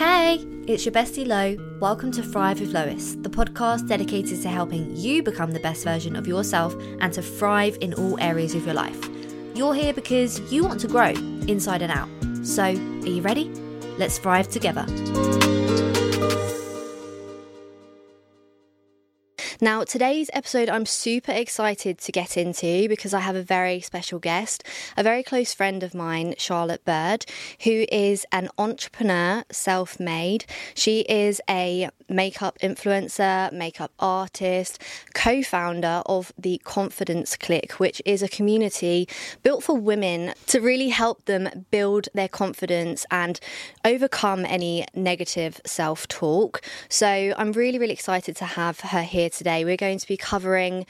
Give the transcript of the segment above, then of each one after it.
Hey, it's your bestie Lo. Welcome to Thrive with Lois, the podcast dedicated to helping you become the best version of yourself and to thrive in all areas of your life. You're here because you want to grow inside and out. So, are you ready? Let's thrive together. Now, today's episode I'm super excited to get into because I have a very special guest, a very close friend of mine, Charlotte Bird, who is an entrepreneur, self made. She is a makeup influencer, makeup artist, co founder of the Confidence Clique, which is a community built for women to really help them build their confidence and overcome any negative self talk. So I'm really, really excited to have her here today today, we're going to be covering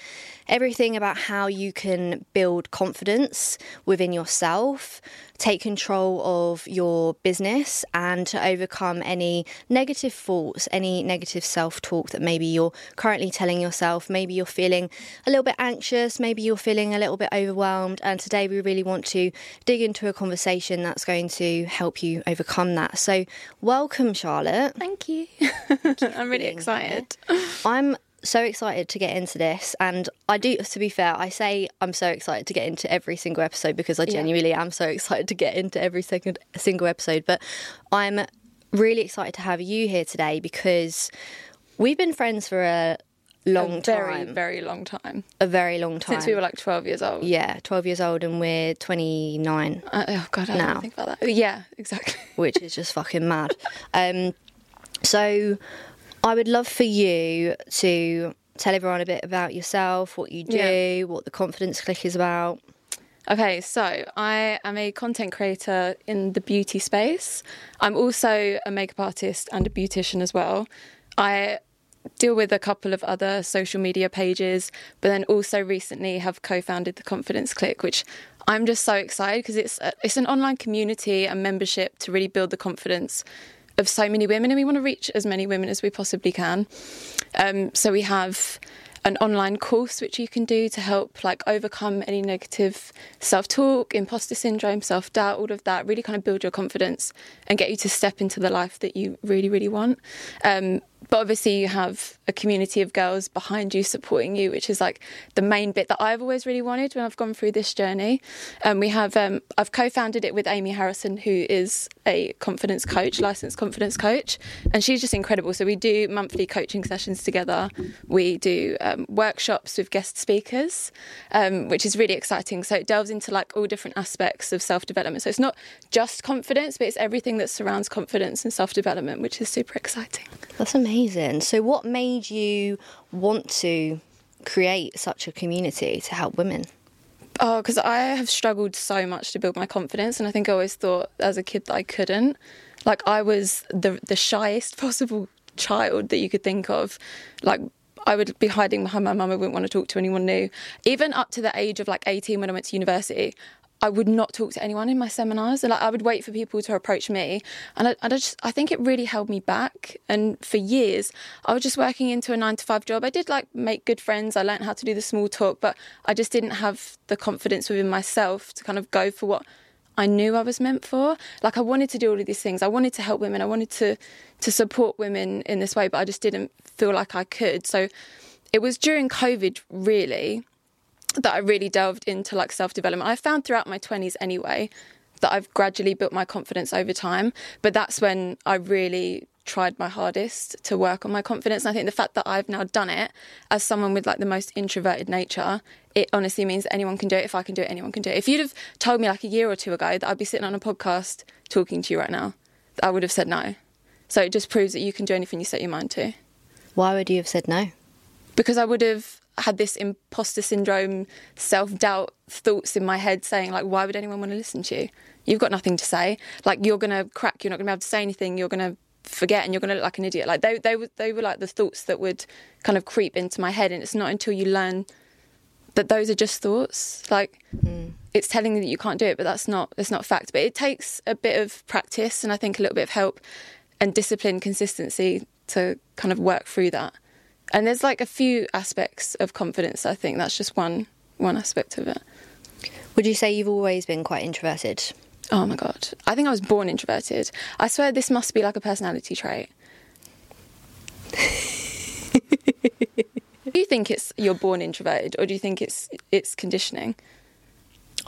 everything about how you can build confidence within yourself, take control of your business, and to overcome any negative thoughts, any negative self talk that maybe you're currently telling yourself. Maybe you're feeling a little bit anxious, maybe you're feeling a little bit overwhelmed. And today, we really want to dig into a conversation that's going to help you overcome that. So, welcome, Charlotte. Thank you. I'm really excited. I'm so excited to get into this and i do to be fair i say i'm so excited to get into every single episode because i genuinely yeah. am so excited to get into every second single episode but i'm really excited to have you here today because we've been friends for a long a very, time. very long time. A very long time since we were like 12 years old. Yeah 12 years old and we're 29 uh, oh god i now. don't think about that. Yeah exactly. Which is just fucking mad. Um so I would love for you to tell everyone a bit about yourself, what you do, yeah. what the Confidence Clique is about. Okay, so I am a content creator in the beauty space. I'm also a makeup artist and a beautician as well. I deal with a couple of other social media pages, but then also recently have co-founded the Confidence Clique, which I'm just so excited because it's a, it's an online community and membership to really build the confidence of so many women, and we want to reach as many women as we possibly can. Um, so we have an online course which you can do to help like overcome any negative self-talk imposter syndrome self-doubt all of that really kind of build your confidence and get you to step into the life that you really really want um, but obviously you have a community of girls behind you supporting you which is like the main bit that i've always really wanted when i've gone through this journey. And um, we have um, i've co-founded it with amy harrison who is a confidence coach licensed confidence coach and she's just incredible. So we do monthly coaching sessions together. We do um, workshops with guest speakers um, which is really exciting. So it delves into like all different aspects of self-development. So it's not just confidence but it's everything that surrounds confidence and self-development which is super exciting. That's amazing Amazing. So, what made you want to create such a community to help women? Oh, because I have struggled so much to build my confidence, and I think I always thought as a kid that I couldn't. Like I was the the shyest possible child that you could think of. Like I would be hiding behind my mum. I wouldn't want to talk to anyone new. Even up to the age of like 18 when I went to university, I would not talk to anyone in my seminars, like, I would wait for people to approach me. And I, I, just, I think it really held me back. And for years, I was just working into a nine to five job. I did like make good friends. I learned how to do the small talk, but I just didn't have the confidence within myself to kind of go for what I knew I was meant for. Like I wanted to do all of these things. I wanted to help women. I wanted to to support women in this way, but I just didn't feel like I could. So it was during COVID, really that I really delved into like self development. I found throughout my 20s anyway that I've gradually built my confidence over time, but that's when I really tried my hardest to work on my confidence. And I think the fact that I've now done it as someone with like the most introverted nature, it honestly means anyone can do it. If I can do it, anyone can do it. If you'd have told me like a year or two ago that I'd be sitting on a podcast talking to you right now, I would have said no. So it just proves that you can do anything you set your mind to. Why would you have said no? Because I would have had this imposter syndrome, self doubt thoughts in my head saying, like, why would anyone want to listen to you? You've got nothing to say. Like, you're going to crack, you're not going to be able to say anything, you're going to forget and you're going to look like an idiot. Like, they, they, were, they were like the thoughts that would kind of creep into my head. And it's not until you learn that those are just thoughts. Like, mm. it's telling you that you can't do it, but that's not, that's not fact. But it takes a bit of practice and I think a little bit of help and discipline, consistency to kind of work through that. And there's like a few aspects of confidence. I think that's just one one aspect of it. Would you say you've always been quite introverted? Oh my god. I think I was born introverted. I swear this must be like a personality trait. do you think it's you're born introverted or do you think it's it's conditioning?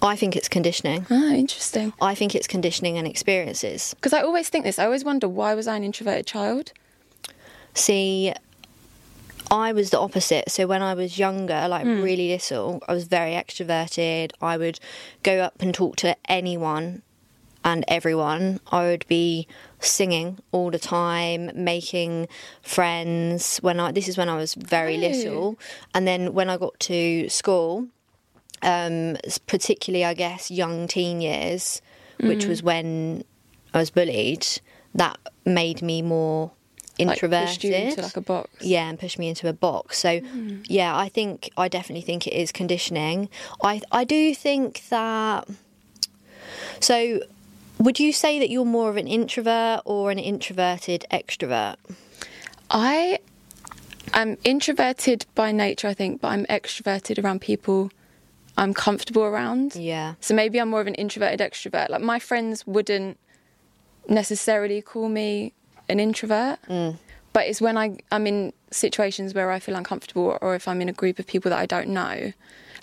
I think it's conditioning. Ah, interesting. I think it's conditioning and experiences. Because I always think this. I always wonder why was I an introverted child? See, I was the opposite. So when I was younger, like really little, I was very extroverted. I would go up and talk to anyone and everyone. I would be singing all the time, making friends. When I this is when I was very Oh. little, and then when I got to school, um, particularly I guess young teen years, which was when I was bullied. That made me more introverted. pushed you into like a box. yeah, and pushed me into a box. So, hmm. yeah, I think I definitely think it is conditioning. I I do think that. So, would you say that you're more of an introvert or an introverted extrovert? I am introverted by nature, I think, but I'm extroverted around people I'm comfortable around. Yeah. So maybe I'm more of an introverted extrovert. Like my friends wouldn't necessarily call me an introvert, mm. but it's when I, I'm in situations where I feel uncomfortable or if I'm in a group of people that I don't know.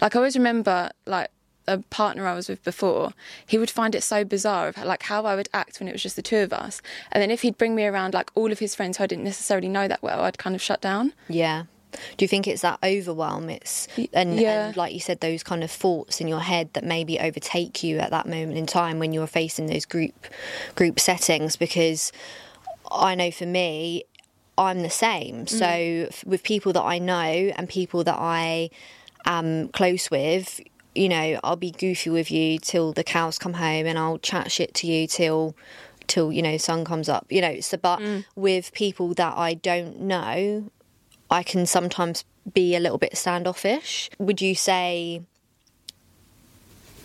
Like I always remember, like a partner I was with before, he would find it so bizarre of like how I would act when it was just the two of us, and then if he'd bring me around like all of his friends who I didn't necessarily know that well, I'd kind of shut down. Yeah. Do you think it's that overwhelm? It's and, yeah. and like you said, those kind of thoughts in your head that maybe overtake you at that moment in time when you're facing those group group settings. Because I know for me, I'm the same. So mm. f- with people that I know and people that I am close with, you know, I'll be goofy with you till the cows come home, and I'll chat shit to you till till you know sun comes up. You know, so but mm. with people that I don't know, I can sometimes be a little bit standoffish. Would you say?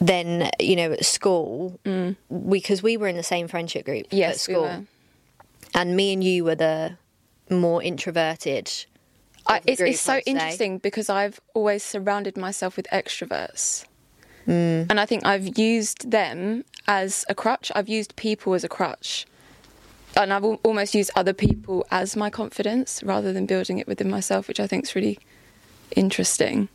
Then you know at school, mm. because we were in the same friendship group at Yes, we school, were. And me and you were the more introverted. I, it's, group, it's so interesting because I've always surrounded myself with extroverts. Mm. And I think I've used them as a crutch. I've used people as a crutch. And I've al- almost used other people as my confidence rather than building it within myself, which I think is really interesting.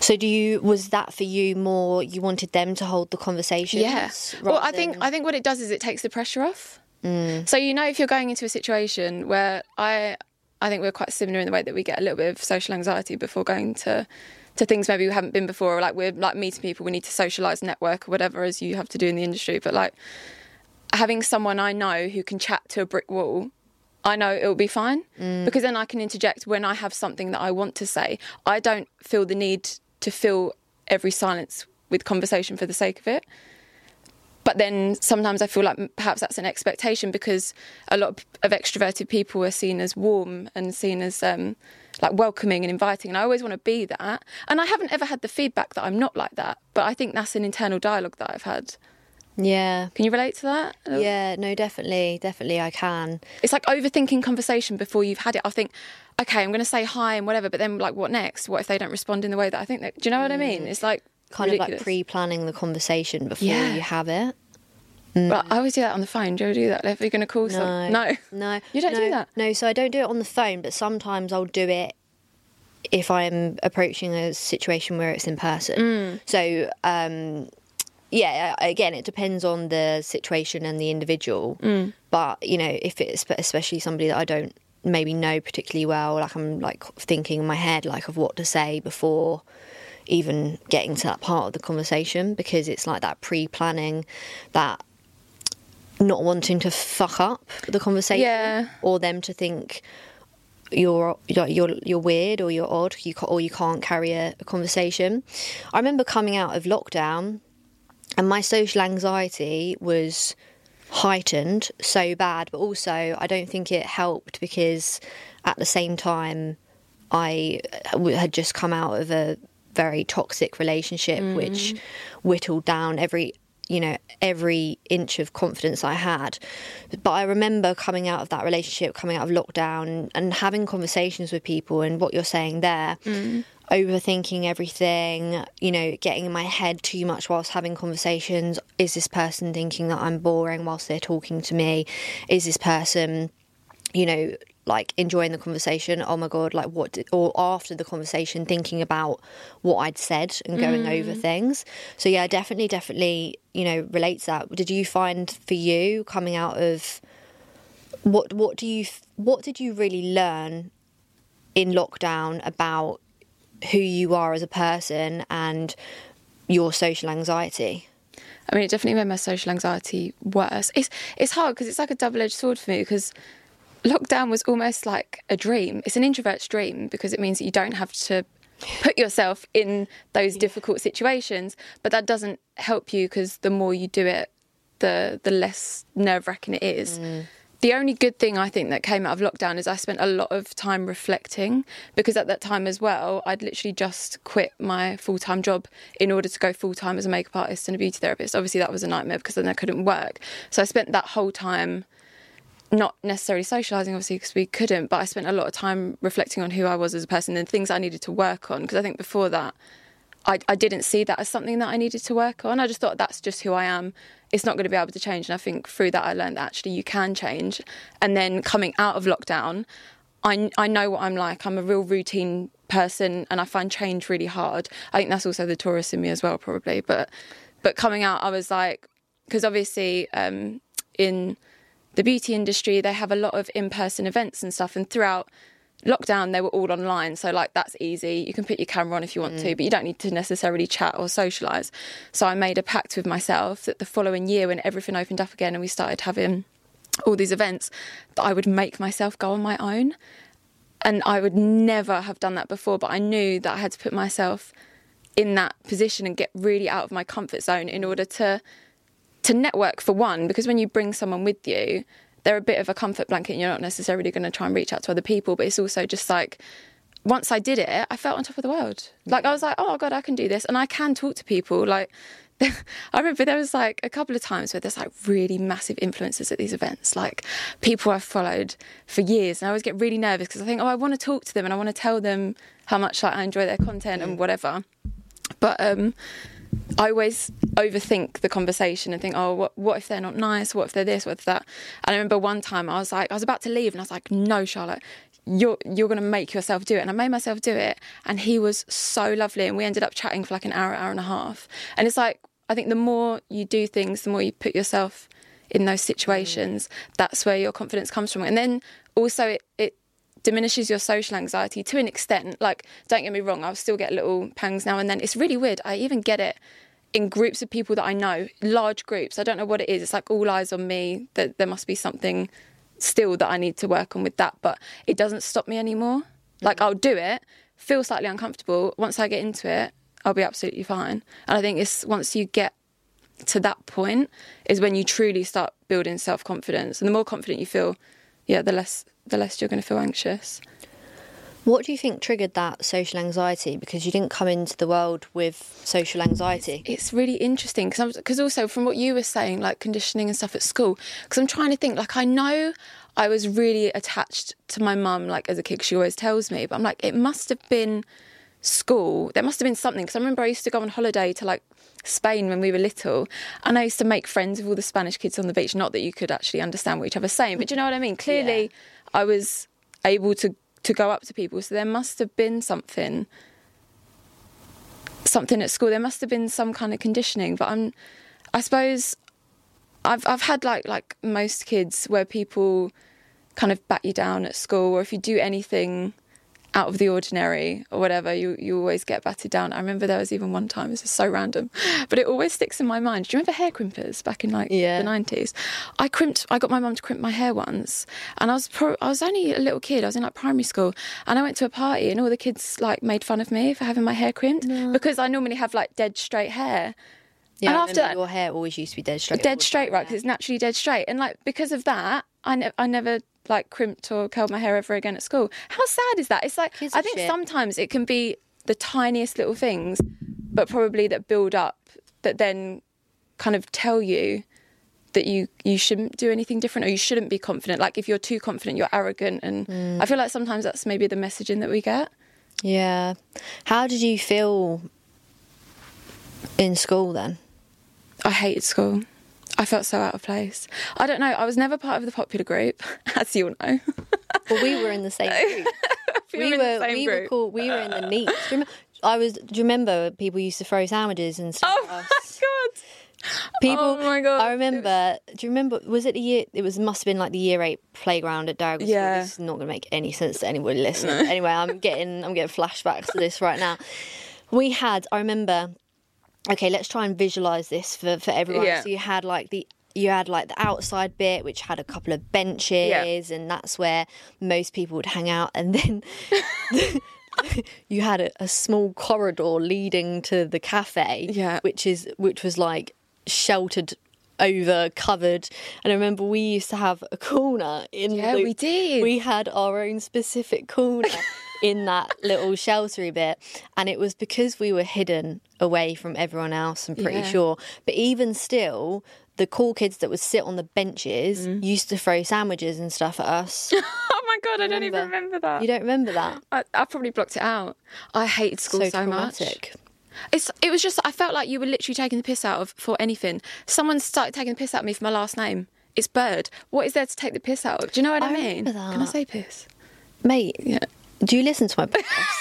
So, do you was that for you more? You wanted them to hold the conversations? Yeah. Well, I think than- I think what it does is it takes the pressure off. Mm. So you know, if you're going into a situation where I, I think we're quite similar in the way that we get a little bit of social anxiety before going to, to things maybe we haven't been before, or like we're like meeting people, we need to socialise, network, or whatever as you have to do in the industry. But like having someone I know who can chat to a brick wall. I know it'll be fine because then I can interject when I have something that I want to say. I don't feel the need to fill every silence with conversation for the sake of it but then sometimes I feel like perhaps that's an expectation because a lot of extroverted people are seen as warm and seen as um, like welcoming and inviting, and I always want to be that. And I haven't ever had the feedback that I'm not like that, but I think that's an internal dialogue that I've had. Yeah. Can you relate to that? Yeah, no, definitely, definitely, I can. It's like overthinking conversation before you've had it. I think, okay, I'm going to say hi and whatever, but then like, what next? What if they don't respond in the way that I think? That, do you know what I mean? It's like Kind of like pre-planning the conversation before Yeah. you have it. But I always do that on the phone. Do you ever do that? If you're going to call No, someone, no, no, You don't do that? No, so I don't do it on the phone, but sometimes I'll do it if I'm approaching a situation where it's in person. Mm. So, um, yeah, again, it depends on the situation and the individual. Mm. But you know, if it's especially somebody that I don't maybe know particularly well, like I'm like thinking in my head like of what to say before even getting to that part of the conversation because it's like that pre-planning that not wanting to fuck up the conversation Yeah. or them to think you're you're you're, you're weird or you're odd you or you can't carry a, a conversation i remember coming out of lockdown and my social anxiety was heightened so bad but also i don't think it helped because at the same time I uh, had just come out of a very toxic relationship which mm. whittled down every you know every inch of confidence i had but i remember coming out of that relationship coming out of lockdown and having conversations with people and what you're saying there mm. overthinking everything, you know, getting in my head too much whilst having conversations. Is this person thinking that I'm boring whilst they're talking to me? Is this person, you know, like enjoying the conversation? Oh my god, like what? Did, or after the conversation, thinking about what I'd said and going Mm. over things. So yeah, definitely, definitely, you know, relates that. Did you find for you coming out of what? What do you? What did you really learn in lockdown about who you are as a person and your social anxiety. I mean, it definitely made my social anxiety worse. It's it's hard because it's like a double edged sword for me because lockdown was almost like a dream. It's an introvert's dream because it means that you don't have to put yourself in those difficult situations. But that doesn't help you because the more you do it, the the less nerve wracking it is. Mm. The only good thing I think that came out of lockdown is I spent a lot of time reflecting because at that time as well, I'd literally just quit my full time job in order to go full time as a makeup artist and a beauty therapist. Obviously, that was a nightmare because then I couldn't work. So I spent that whole time not necessarily socializing obviously because we couldn't but i spent a lot of time reflecting on who i was as a person and things i needed to work on because i think before that I, I didn't see that as something that i needed to work on. I just thought that's just who i am. It's not going to be able to change and i think through that i learned that actually you can change. And then coming out of lockdown I, I know what i'm like. I'm a real routine person and i find change really hard. I think that's also the Taurus in me as well probably. But but coming out i was like because obviously um, in the beauty industry, they have a lot of in person events and stuff. And throughout lockdown, they were all online. So, like, that's easy. You can put your camera on if you want to, mm. but you don't need to necessarily chat or socialise. So, I made a pact with myself that the following year, when everything opened up again and we started having all these events, that I would make myself go on my own. And I would never have done that before, but I knew that I had to put myself in that position and get really out of my comfort zone in order to to network for one because when you bring someone with you they're a bit of a comfort blanket and you're not necessarily going to try and reach out to other people but it's also just like once I did it I felt on top of the world like I was like oh god I can do this and I can talk to people like I remember there was like a couple of times where there's like really massive influencers at these events, like people I've followed for years, and I always get really nervous because I think, oh, I want to talk to them and I want to tell them how much like I enjoy their content and whatever. But um, I always overthink the conversation and think, oh, what, what if they're not nice? What if they're this? What if that? And I remember one time I was like, I was about to leave and I was like, no, Charlotte, you're you're going to make yourself do it. And I made myself do it. And he was so lovely. And we ended up chatting for like an hour, hour and a half. And it's like, I think the more you do things, the more you put yourself in those mm. situations, that's where your confidence comes from. And then also it, it diminishes your social anxiety to an extent. Like, don't get me wrong, I'll still get little pangs now and then. It's really weird. I even get it in groups of people that I know, large groups. I don't know what it is. It's like all eyes on me. That there must be something still that I need to work on with that, but it doesn't stop me anymore. Like I'll do it, feel slightly uncomfortable. Once I get into it, I'll be absolutely fine. And I think it's once you get to that point is when you truly start building self confidence. And the more confident you feel, yeah, the less the less you're going to feel anxious. What do you think triggered that social anxiety? Because you didn't come into the world with social anxiety. It's really interesting because because also from what you were saying, like conditioning and stuff at school. Because I'm trying to think, like I know I was really attached to my mum, like as a kid, She always tells me, but I'm like, it must have been school. There must have been something because I remember I used to go on holiday to like Spain when we were little, and I used to make friends with all the Spanish kids on the beach. Not that you could actually understand what each other was saying, but do you know what I mean. Clearly, I was able to to go up to people. So there must have been something something at school. There must have been some kind of conditioning. But I'm I suppose I've I've had like like most kids where people kind of bat you down at school or if you do anything out of the ordinary or whatever, you you always get batted down. I remember there was even one time, this is so random, but it always sticks in my mind. Do you remember hair crimpers back in like Yeah. the nineties? I crimped I got my mum to crimp my hair once and I was pro, I was only a little kid, I was in like primary school and I went to a party and all the kids like made fun of me for having my hair crimped because I normally have like dead straight hair. Yeah, and after that- your hair always used to be dead straight. dead straight, right? Because it's naturally dead straight, and like because of that, I ne- I never like crimped or curled my hair ever again at school. How sad is that? It's like I think shit. sometimes it can be the tiniest little things, but probably that build up that then kind of tell you that you you shouldn't do anything different or you shouldn't be confident. Like if you're too confident, you're arrogant, and Mm. I feel like sometimes that's maybe the messaging that we get. Yeah. How did you feel in school then? I hated school. I felt so out of place. I don't know. I was never part of the popular group, as you'll know. Well, we were in the same group. we, we were, in the same we group. were called, we were in the neat. Do you remember, I was. Do you remember people used to throw sandwiches and stuff? Oh my god! People. Oh my God. I remember. Do you remember? Was it the year? It was must have been like the year eight playground at Darragh. Yeah. This is not going to make any sense to anybody listening. Anyway, I'm getting I'm getting flashbacks to this right now. We had. I remember. Okay, let's try and visualize this for for everyone. Yeah. So you had like the. You had like the outside bit, which had a couple of benches, and that's where most people would hang out. And then you had a, a small corridor leading to the cafe, Yeah. which is which was like sheltered over covered and i remember we used to have a corner in Yeah, the- we did. we had our own specific corner in that little sheltery bit and it was because we were hidden away from everyone else i'm pretty Yeah. sure but even still the cool kids that would sit on the benches Mm. used to throw sandwiches and stuff at us Oh my god! I don't even Remember. that. you don't remember that I, I probably blocked it out. I hated school so, so, much. It's it was just I felt like you were literally taking the piss out of for anything. Someone started taking the piss out of me for my last name. It's Bird. What is there to take the piss out of? Do you know what I, I mean? Can I say piss? mate Yeah. Do you listen to my podcast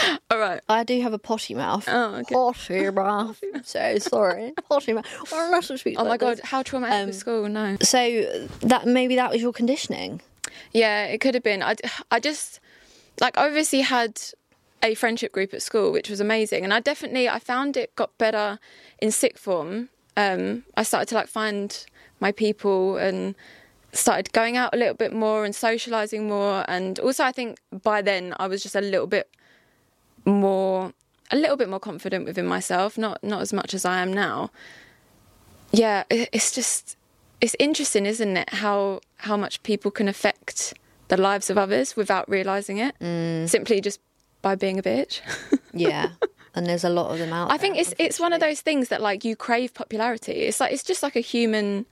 All right. I do have a potty mouth. Oh, okay. Potty mouth. so sorry. Potty mouth. I'm not speak Oh my god, this. how traumatic was school? No. So that maybe that was your conditioning. Yeah, it could have been. I, I just like obviously had a friendship group at school, which was amazing, and I definitely I found it got better in sixth form. Um, I started to like find my people and started going out a little bit more and socializing more, and also I think by then I was just a little bit more a little bit more confident within myself not not as much as I am now. Yeah it's just it's interesting isn't it? How how much people can affect the lives of others without realizing it mm. simply just by being a bitch. Yeah. and there's a lot of them out I think there, it's it's one of those things that like you crave popularity. It's like it's just like a human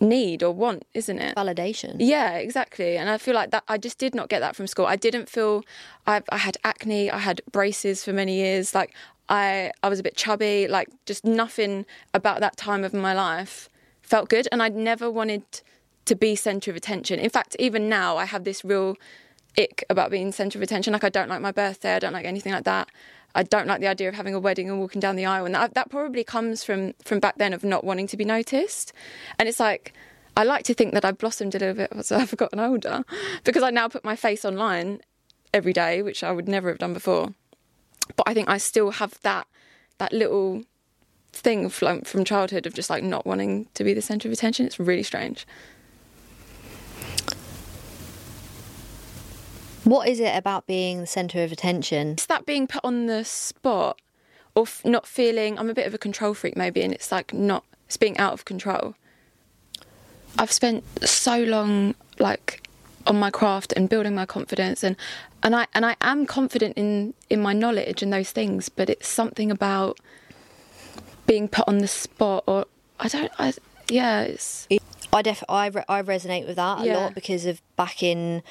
need or want isn't it validation. Yeah, exactly. And I feel like that I just did not get that from school. I didn't feel I, I had acne. I had braces for many years. Like I, I was a bit chubby. Like just nothing about that time of my life felt good. And I never wanted to be centre of attention. In fact, even now, I have this real ick about being centre of attention. Like I don't like my birthday. I don't like anything like that. I don't like the idea of having a wedding and walking down the aisle, and that that probably comes from from back then of not wanting to be noticed. And it's like I like to think that I've blossomed a little bit as I've gotten older, because I now put my face online every day, which I would never have done before. But I think I still have that that little thing from from childhood of just like not wanting to be the centre of attention. It's really strange. What is it about being the centre of attention? It's that being put on the spot or f- not feeling. I'm a bit of a control freak, maybe, and it's like not. It's being out of control. I've spent so long, like, on my craft and building my confidence, and and I and I am confident in in my knowledge and those things, but it's something about being put on the spot, or I don't. I yeah, it's I def I, re- I resonate with that a Yeah. lot because of back in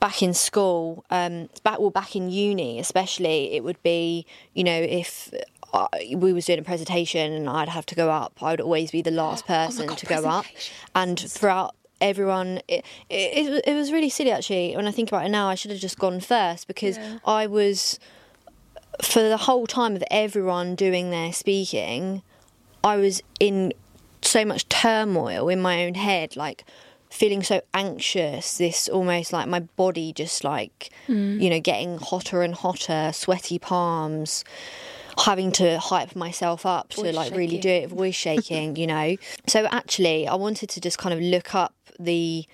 back in school, um, back well back in uni especially, it would be you know if. I, we was doing a presentation and I'd have to go up. I would always be the last person Oh God, to go up, and throughout everyone, it, it, it, it was really silly actually. When I think about it now, I should have just gone first because Yeah. I was for the whole time of everyone doing their speaking, I was in so much turmoil in my own head, like feeling so anxious, this almost like my body just like, mm. you know, getting hotter and hotter, sweaty palms, having to hype myself up to Voice like really do it, voice shaking, you know. So actually, I wanted to just kind of look up the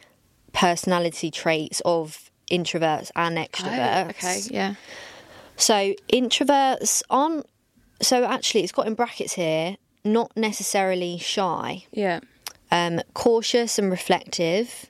personality traits of introverts and extroverts. Oh, okay, yeah. So introverts aren't. So actually, it's got in brackets here. Not necessarily shy. Yeah. Um, cautious and reflective.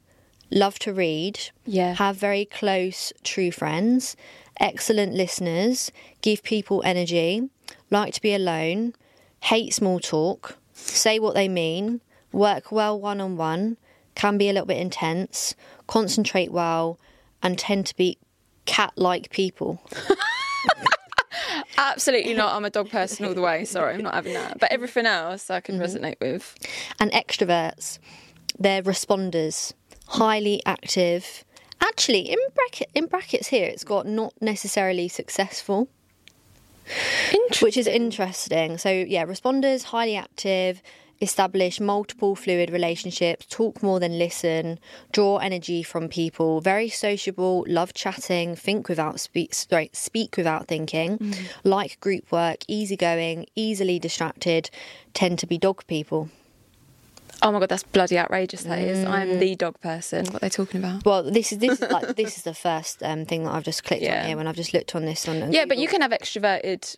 Love to read. Yeah. Have very close true friends. Excellent listeners. Give people energy. Like to be alone. Hate small talk. Say what they mean. Work well one on one. Can be a little bit intense. Concentrate well, and tend to be cat like people? Absolutely not. I'm a dog person all the way. Sorry, I'm not having that. But everything else I can mm-hmm. resonate with. And extroverts, they're responders, highly active. Actually, in bracket in brackets here, it's got not necessarily successful, which is interesting. So yeah, responders, highly active, establish multiple fluid relationships, talk more than listen, draw energy from people, very sociable, love chatting, think without speak, sorry, speak without thinking, like group work, easygoing, easily distracted, tend to be dog people. Oh my god, that's bloody outrageous. That is. I'm the dog person. What they're they talking about? Well, this is this is like this is the first um, thing that I've just clicked Yeah. on here when I've just looked on this on. on Yeah, but you can have extroverted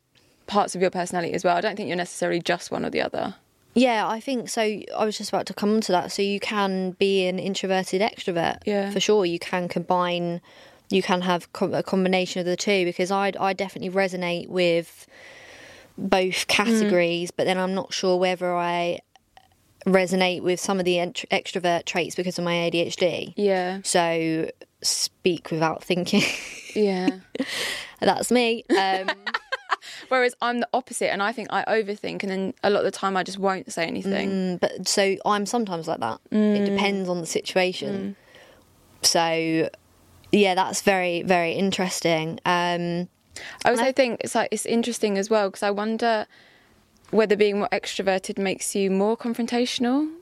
parts of your personality as well. I don't think you're necessarily just one or the other. Yeah, I think so. I was just about to come on to that. So you can be an introverted extrovert. Yeah. For sure. You can combine, you can have com- a combination of the two because I, I definitely resonate with both categories, but then I'm not sure whether I resonate with some of the ent- extrovert traits because of my ADHD. Yeah, So speak without thinking. yeah. That's me. Um, Whereas I'm the opposite, and I think I overthink, and then a lot of the time I just won't say anything. Mm, but so I'm sometimes like that. Mm. It depends on the situation. So yeah, that's very very interesting. Um, I also think it's like it's interesting as well because I wonder whether being more extroverted makes you more confrontational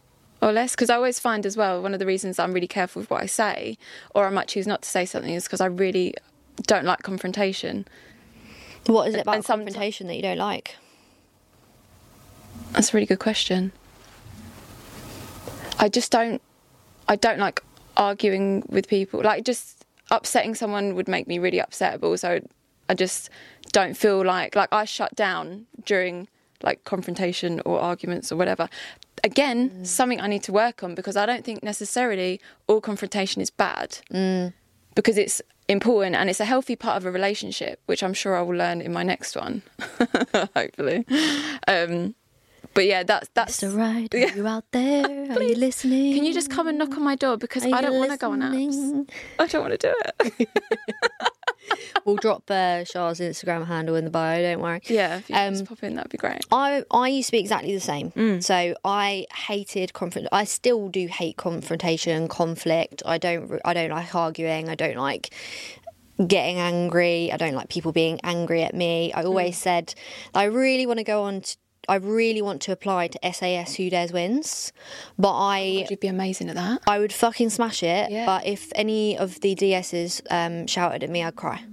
or less. Because I always find as well one of the reasons I'm really careful with what I say, or I might choose not to say something, is because I really don't like confrontation. What is it about And confrontation that you don't like? That's a really good question. I just don't. I don't like arguing with people. Like just upsetting someone would make me really upset, but also I just don't feel like like I shut down during like confrontation or arguments or whatever. Again, mm. something I need to work on because I don't think necessarily all confrontation is bad. Mm. Because it's important and it's a healthy part of a relationship, which I'm sure I will learn in my next one, hopefully. Um, but yeah, that's that's. Mr. Right, are you out there? Are you listening? Can you just come and knock on my door because Are I don't want to go on apps. I don't want to do it. We'll drop uh, Char's Instagram handle in the bio. Don't worry. yeah, if you Um, just pop in, that'd be great. I I used to be exactly the same. Mm. So I hated confront. I still do hate confrontation, and conflict. I don't I don't like arguing. I don't like getting angry. I don't like people being angry at me. I always Mm. said I really want to go on. To, I really want to apply to SAS Who Dares Wins, but I You'd be amazing at that. I would fucking smash it. Yeah. But if any of the DSs um, shouted at me, I'd cry.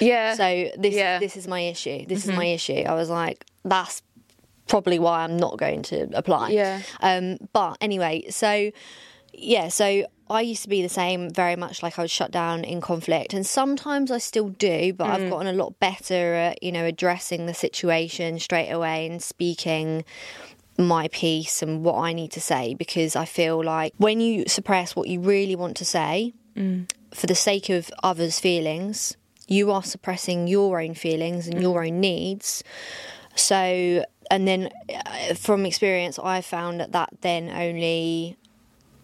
Yeah. So this Yeah. this is my issue. This is my issue. I was like, that's probably why I'm not going to apply. Yeah. Um, but anyway, so yeah, so I used to be the same, very much like I was shut down in conflict, and sometimes I still do, but I've mm. gotten a lot better at you know addressing the situation straight away and speaking my piece and what I need to say. Because I feel like when you suppress what you really want to say mm. for the sake of others' feelings, you are suppressing your own feelings and mm. your own needs. So, and then uh, from experience, I found that that then only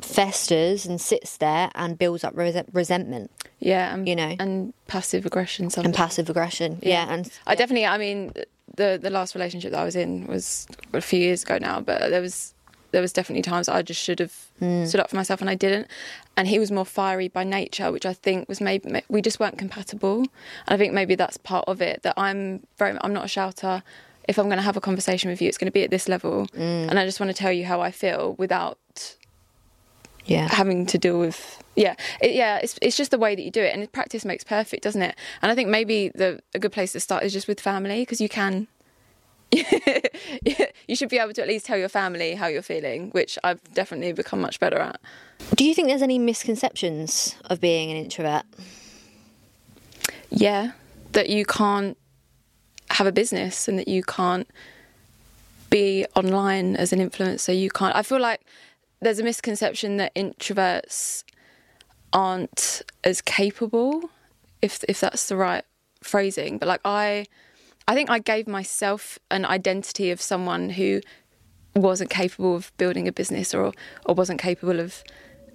festers and sits there and builds up res- resentment yeah. And, you know. and passive aggression. and passive aggression. Yeah, and I definitely. I mean, the the last relationship that I was in was a few years ago now, but there was there was definitely times I just should have Hmm. stood up for myself and I didn't. And he was more fiery by nature, which I think was maybe we just weren't compatible. And I think maybe that's part of it. That I'm very I'm not a shouter. If I'm going to have a conversation with you, it's going to be at this level, Hmm. and I just want to tell you how I feel without yeah, having to deal with yeah it, yeah it's, it's just the way that you do it and practice makes perfect doesn't it? And i think maybe the a good place to start is just with family because you can you should be able to at least tell your family how you're feeling which i've definitely become much better at. Do you think there's any misconceptions of being an introvert? yeah that you can't have a business and that you can't be online as an influencer. You can't i feel like there's a misconception that introverts aren't as capable if if that's the right phrasing but like i i think i gave myself an identity of someone who wasn't capable of building a business or or wasn't capable of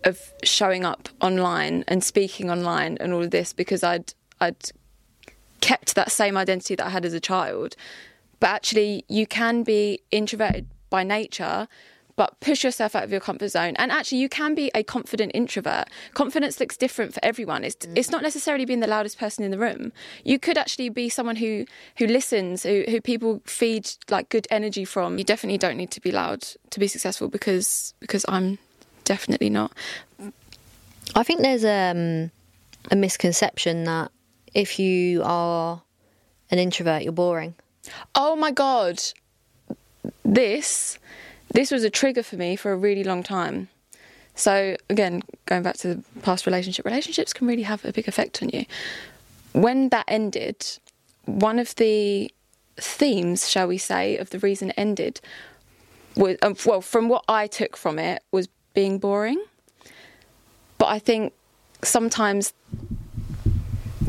of showing up online and speaking online and all of this because I'd I'd kept that same identity that I had as a child. But actually, you can be introverted by nature, but push yourself out of your comfort zone. And actually, you can be a confident introvert. Confidence looks different for everyone. It's it's not necessarily being the loudest person in the room. You could actually be someone who who listens, who who people feed like good energy from. You definitely don't need to be loud to be successful because because I'm definitely not. I think there's um, a misconception that if you are an introvert, you're boring. Oh my god. This this was a trigger for me for a really long time. So again, going back to the past relationship, relationships can really have a big effect on you. When that ended, one of the themes, shall we say, of the reason it ended was um, well, from what I took from it was being boring. But I think sometimes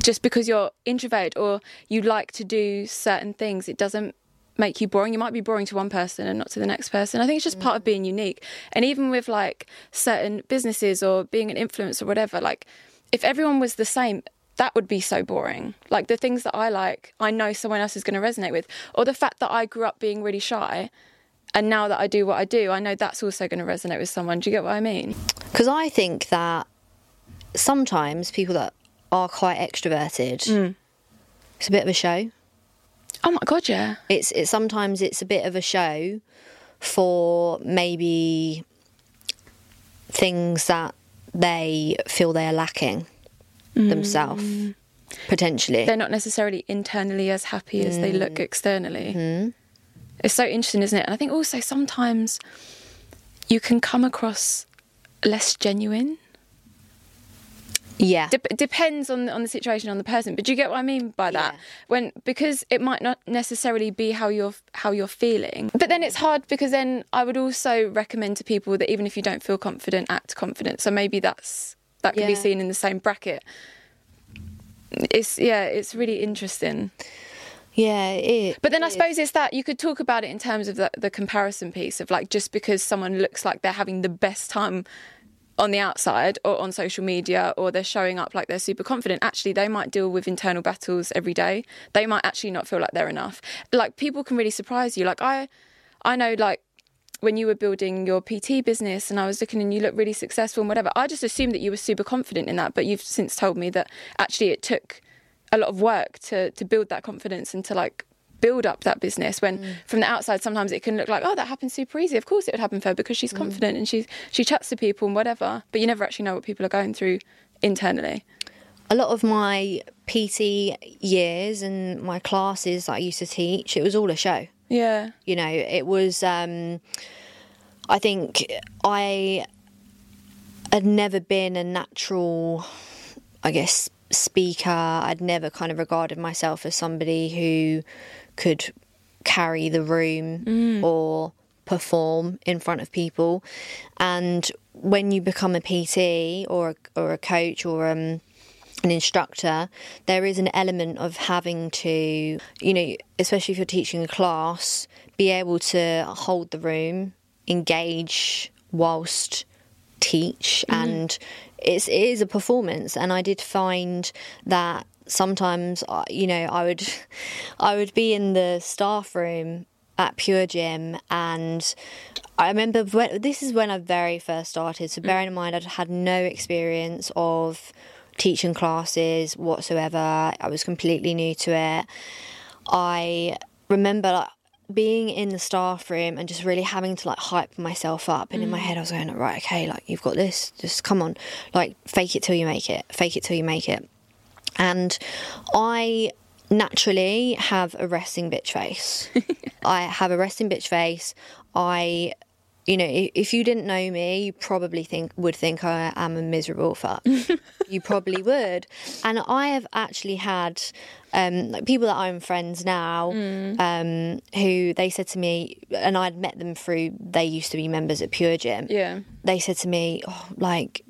just because you're introverted or you like to do certain things, it doesn't make you boring. You might be boring to one person and not to the next person. I think it's just part of mm. being unique. And even with like certain businesses or being an influencer or whatever, like if everyone was the same, that would be so boring. Like the things that I like, I know someone else is going to resonate with. Or the fact that I grew up being really shy and now that I do what I do, I know that's also going to resonate with someone. Do you get what I mean? Because I think that sometimes people that are quite extroverted, mm. it's a bit of a show. Oh my god, yeah. It's it's sometimes it's a bit of a show for maybe things that they feel they are lacking mm. themselves potentially. They're not necessarily internally as happy as they look mm. externally. Hmm. It's so interesting, isn't it? And I think also sometimes you can come across less genuine. Yeah. Dep- depends on on the situation, on the person. But do you get what I mean by that? Yeah. When because it might not necessarily be how you're how you're feeling. But then it's hard because then I would also recommend to people that even if you don't feel confident, act confident. So maybe that's that could be seen in the same bracket. It's yeah, it's really interesting. Yeah, it is. But then I suppose it's that you could talk about it in terms of the, the comparison piece of like just because someone looks like they're having the best time on the outside or on social media or they're showing up like they're super confident, actually they might deal with internal battles every day. They might actually not feel like they're enough. Like people can really surprise you. Like I I know like when you were building your PT business and I was looking and you looked really successful and whatever, I just assumed that you were super confident in that. But you've since told me that actually it took a lot of work to to build that confidence and to like build up that business when from the outside sometimes it can look like oh that happened super easy of course it would happen for her because she's confident and she's she chats to people and whatever but you never actually know what people are going through internally a lot of my PT years and my classes that I used to teach, it was all a show. yeah You know, it was. Um, I think I had never been a natural, I guess, speaker. I'd never kind of regarded myself as somebody who could carry the room or perform in front of people. And when you become a PT or a, or a coach or um, an instructor, there is an element of having to, you know, especially if you're teaching a class, be able to hold the room, engage whilst teach, and it's, it is a performance. And I did find that sometimes, uh, you know, I would, I would be in the staff room at Pure Gym and I remember when, this is when I very first started. So bearing in mind I'd had no experience of teaching classes whatsoever. I was completely new to it. I remember like being in the staff room and just really having to like hype myself up and in my head I was going right okay like you've got this just come on like fake it till you make it fake it till you make it and I naturally have a resting bitch face. I have a resting bitch face. I, you know, if you didn't know me, you probably think would think I am a miserable fuck. you probably would. And I have actually had um, like people that I'm friends now, um, who they said to me, and I'd met them through. They used to be members at Pure Gym yeah they said to me, oh, like,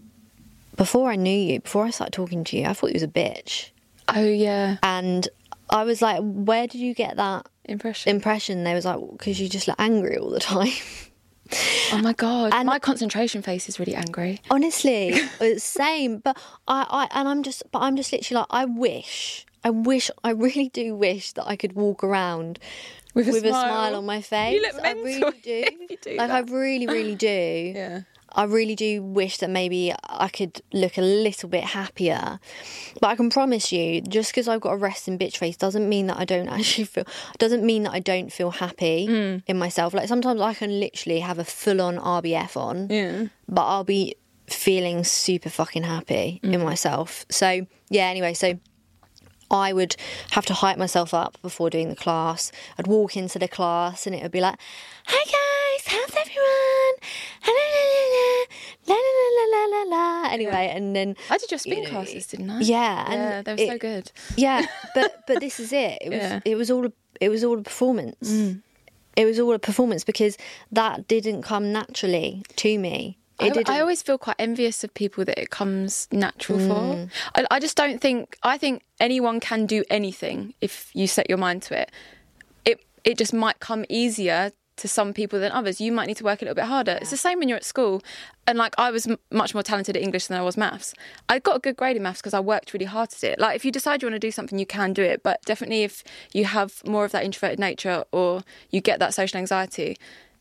before I knew you, before I started talking to you, I thought you was a bitch. oh yeah And I was like, where did you get that impression impression? They was like, because you just look angry all the time. Oh my god, And- my concentration face is really angry. Honestly, it's same. But I, I, and I'm just, but I'm just literally like, I wish, I wish, I really do wish that I could walk around With a a smile. smile on my face. You look I mental really do. do like I really, really do. Yeah. I really do wish that maybe I could look a little bit happier. But I can promise you, just because I've got a resting bitch face doesn't mean that I don't actually feel, doesn't mean that I don't feel happy Hmm. in myself. Like sometimes I can literally have a full on RBF on, Yeah. but I'll be feeling super fucking happy in Mm. myself. So, yeah, anyway, so. I would have to hype myself up before doing the class. I'd walk into the class and it would be like, "Hi guys, how's everyone?" La la la la la la. Anyway, and then I did your spin know, classes, didn't I? yeah, and Yeah, they were so good. yeah, but but this is it. It was Yeah. Mm. it was all a, it was all a performance. It was all a performance because that didn't come naturally to me. I. I always feel quite envious of people that it comes natural Mm. for. I, I just don't think. I think anyone can do anything if you set your mind to it. It it just might come easier to some people than others. You might need to work a little bit harder. It's the same when you're at school. And like I was m- much more talented at English than I was maths. I got a good grade in maths because I worked really hard at it. Like if you decide you want to do something, you can do it. But definitely if you have more of that introverted nature or you get that social anxiety,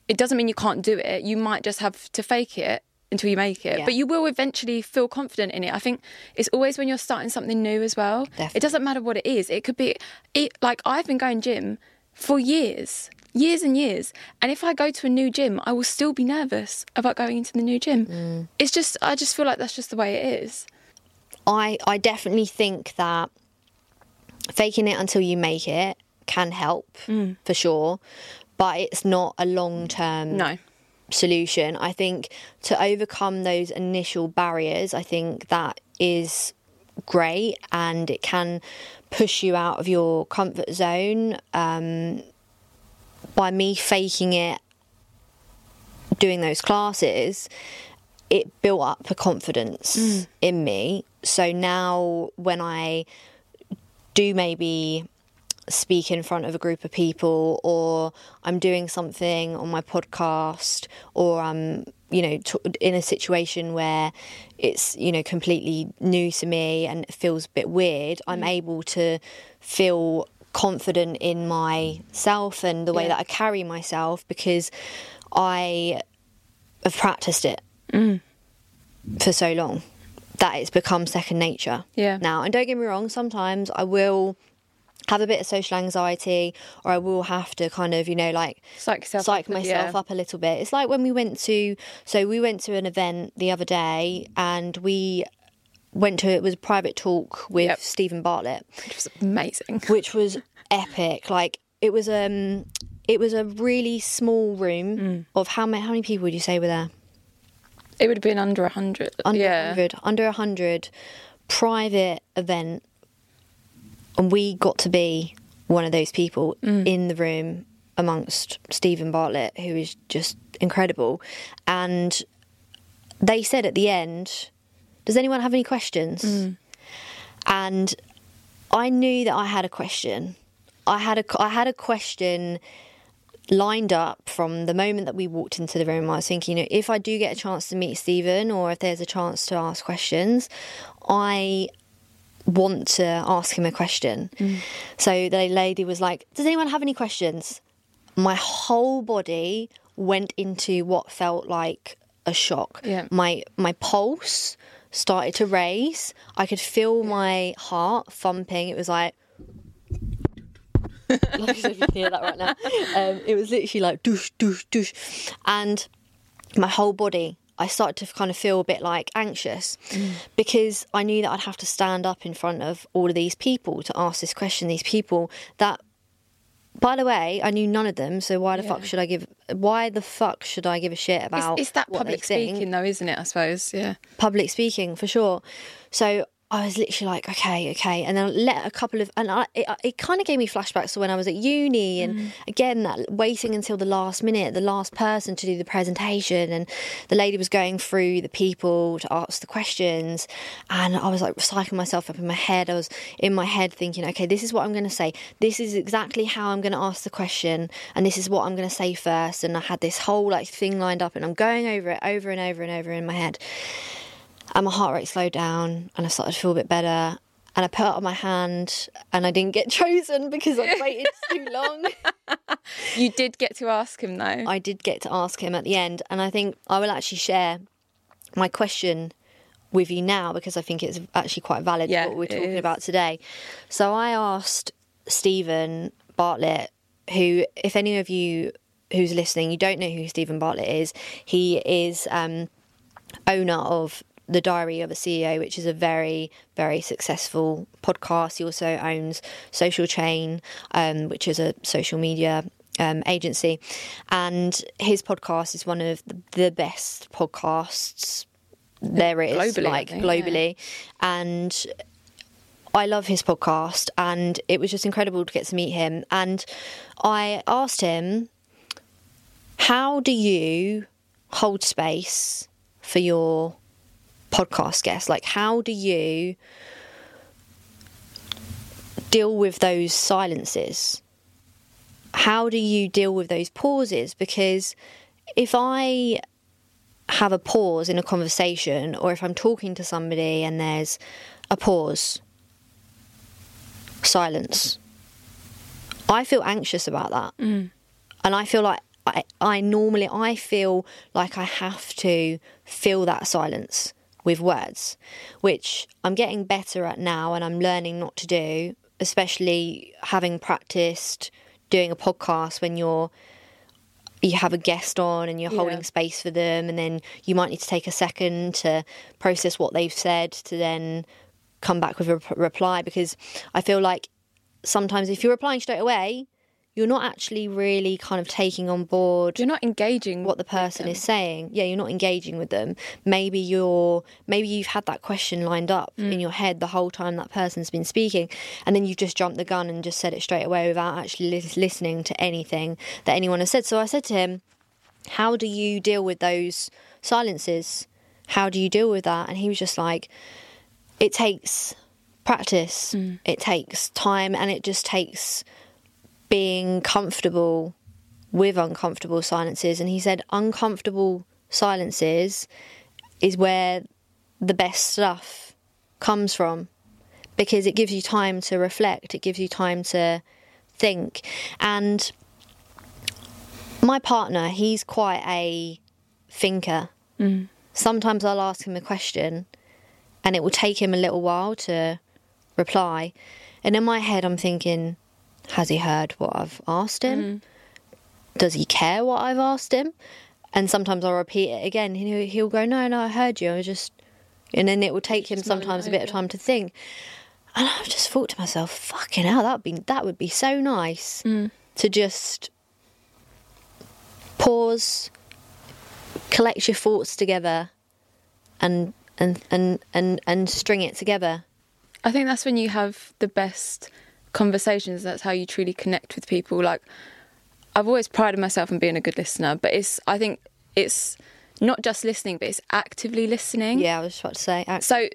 it doesn't mean you can't do it. You might just have to fake it until you make it. Yeah. But you will eventually feel confident in it. I think it's always when you're starting something new as well. Definitely. It doesn't matter what it is. It could be it like I've been going gym for years. Years and years. And if I go to a new gym, I will still be nervous about going into the new gym. Mm. It's just I just feel like that's just the way it is. I I definitely think that faking it until you make it can help Mm. for sure, but it's not a long term No. solution. I think to overcome those initial barriers, I think that is great and it can push you out of your comfort zone. Um, by me faking it, doing those classes, it built up a confidence in me. So now when I do maybe speak in front of a group of people or I'm doing something on my podcast or I'm you know t- in a situation where it's you know completely new to me and it feels a bit weird I'm mm. able to feel confident in myself and the way Yeah. that I carry myself because I have practiced it mm. for so long that it's become second nature Yeah. now and don't get me wrong sometimes I will have a bit of social anxiety or I will have to kind of, you know, like Psych psych up, myself yeah. up a little bit. It's like when we went to so we went to an event the other day and we went to it was a private talk with Yep. Steven Bartlett, Which was amazing. which was epic. Like it was um it was a really small room Mm. of how many how many people would you say were there? It would have been under a hundred. under yeah. 100 under 100 private event and we got to be one of those people Mm. in the room amongst Steven Bartlett who is just incredible and they said at the end does anyone have any questions Mm. and I knew that I had a question I had a I had a question lined up from the moment that we walked into the room. I was thinking, you know, if I do get a chance to meet Steven or if there's a chance to ask questions, I want to ask him a question. So the lady was like, Does anyone have any questions? My whole body went into what felt like a shock. Yeah. My my pulse started to raise. I could feel my heart thumping. It was like like if you can hear that right now. Um, it was literally like douche, douche, douche, and my whole body. I started to kind of feel a bit like anxious mm. because I knew that I'd have to stand up in front of all of these people to ask this question. These people that, by the way, I knew none of them. So why the fuck should I give? Why the fuck should I give a shit about? It's, it's that public speaking, though, isn't it? I suppose. Yeah. public speaking for sure. So I was literally like, okay, okay, and then I let a couple of, and I, it, it kind of gave me flashbacks to when I was at uni, and Mm. again that waiting until the last minute, the last person to do the presentation, and the lady was going through the people to ask the questions, and I was like psyching myself up in my head. I was in my head thinking, okay, this is what I'm going to say. This is exactly how I'm going to ask the question, and this is what I'm going to say first. And I had this whole like thing lined up, and I'm going over it over and over and over in my head and my heart rate slowed down and I started to feel a bit better. And I put out my hand and I didn't get chosen because I waited too long. You did get to ask him though. I did get to ask him at the end. And I think I will actually share my question with you now because I think it's actually quite valid Yeah, what we're talking is. about today. So I asked Steven Bartlett, who, if any of you who's listening, you don't know who Steven Bartlett is, he is um, owner of the Diary of a CEO, which is a very, very successful podcast. He also owns Social Chain, um, which is a social media um, agency. And his podcast is one of the, best podcasts there is, Globally, like globally. And I love his podcast, and it was just incredible to get to meet him. And I asked him, How do you hold space for your podcast guests? Like, how do you deal with those silences? How do you deal with those pauses? Because if I have a pause in a conversation, or if I'm talking to somebody and there's a pause, silence, I feel anxious about that. Mm. And I feel like I, I normally I feel like I have to fill that silence with words, which I'm getting better at now and I'm learning not to do, especially having practiced doing a podcast when you're you have a guest on and you're Yeah. holding space for them and then you might need to take a second to process what they've said to then come back with a rep- reply because I feel like sometimes if you're replying straight away you're not actually really kind of taking on board You're not engaging what the person is saying. Yeah, you're not engaging with them. Maybe you're maybe you've had that question lined up in mm. your head the whole time that person's been speaking, and then you've just jumped the gun and just said it straight away without actually lis- listening to anything that anyone has said. So I said to him, "How do you deal with those silences? How do you deal with that?" And he was just like, "It takes practice. Mm. It takes time, and it just takes." Being comfortable with uncomfortable silences. And he said, uncomfortable silences is where the best stuff comes from because it gives you time to reflect, it gives you time to think. And my partner, he's quite a thinker. Mm. Sometimes I'll ask him a question and it will take him a little while to reply. And in my head, I'm thinking, has he heard what I've asked him? Mm. Does he care what I've asked him? And sometimes I'll repeat it again. He'll, he'll go, No, no, I heard you. I was just. And then it will take him Just sometimes a bit of time to think. And I've just thought to myself, fucking hell, that'd be, that would be so nice mm. to just pause, collect your thoughts together, and and and and, and string it together. I think that's when you have the best conversations. That's how you truly connect with people. Like I've always prided myself on being a good listener, but it's I think it's not just listening, but it's actively listening. Yeah, I was just about to say. act- So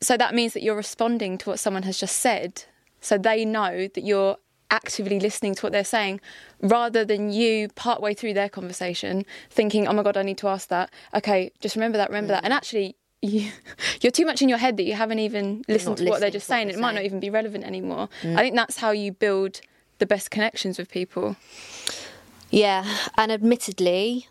so that means that you're responding to what someone has just said. So they know that you're actively listening to what they're saying rather than you partway through their conversation thinking, "Oh my god, I need to ask that." Okay, just remember that, remember that. And actually you, you're too much in your head that you haven't even listened to what they're just saying. It might not even be relevant anymore. Mm. I think that's how you build the best connections with people. Yeah, and admittedly,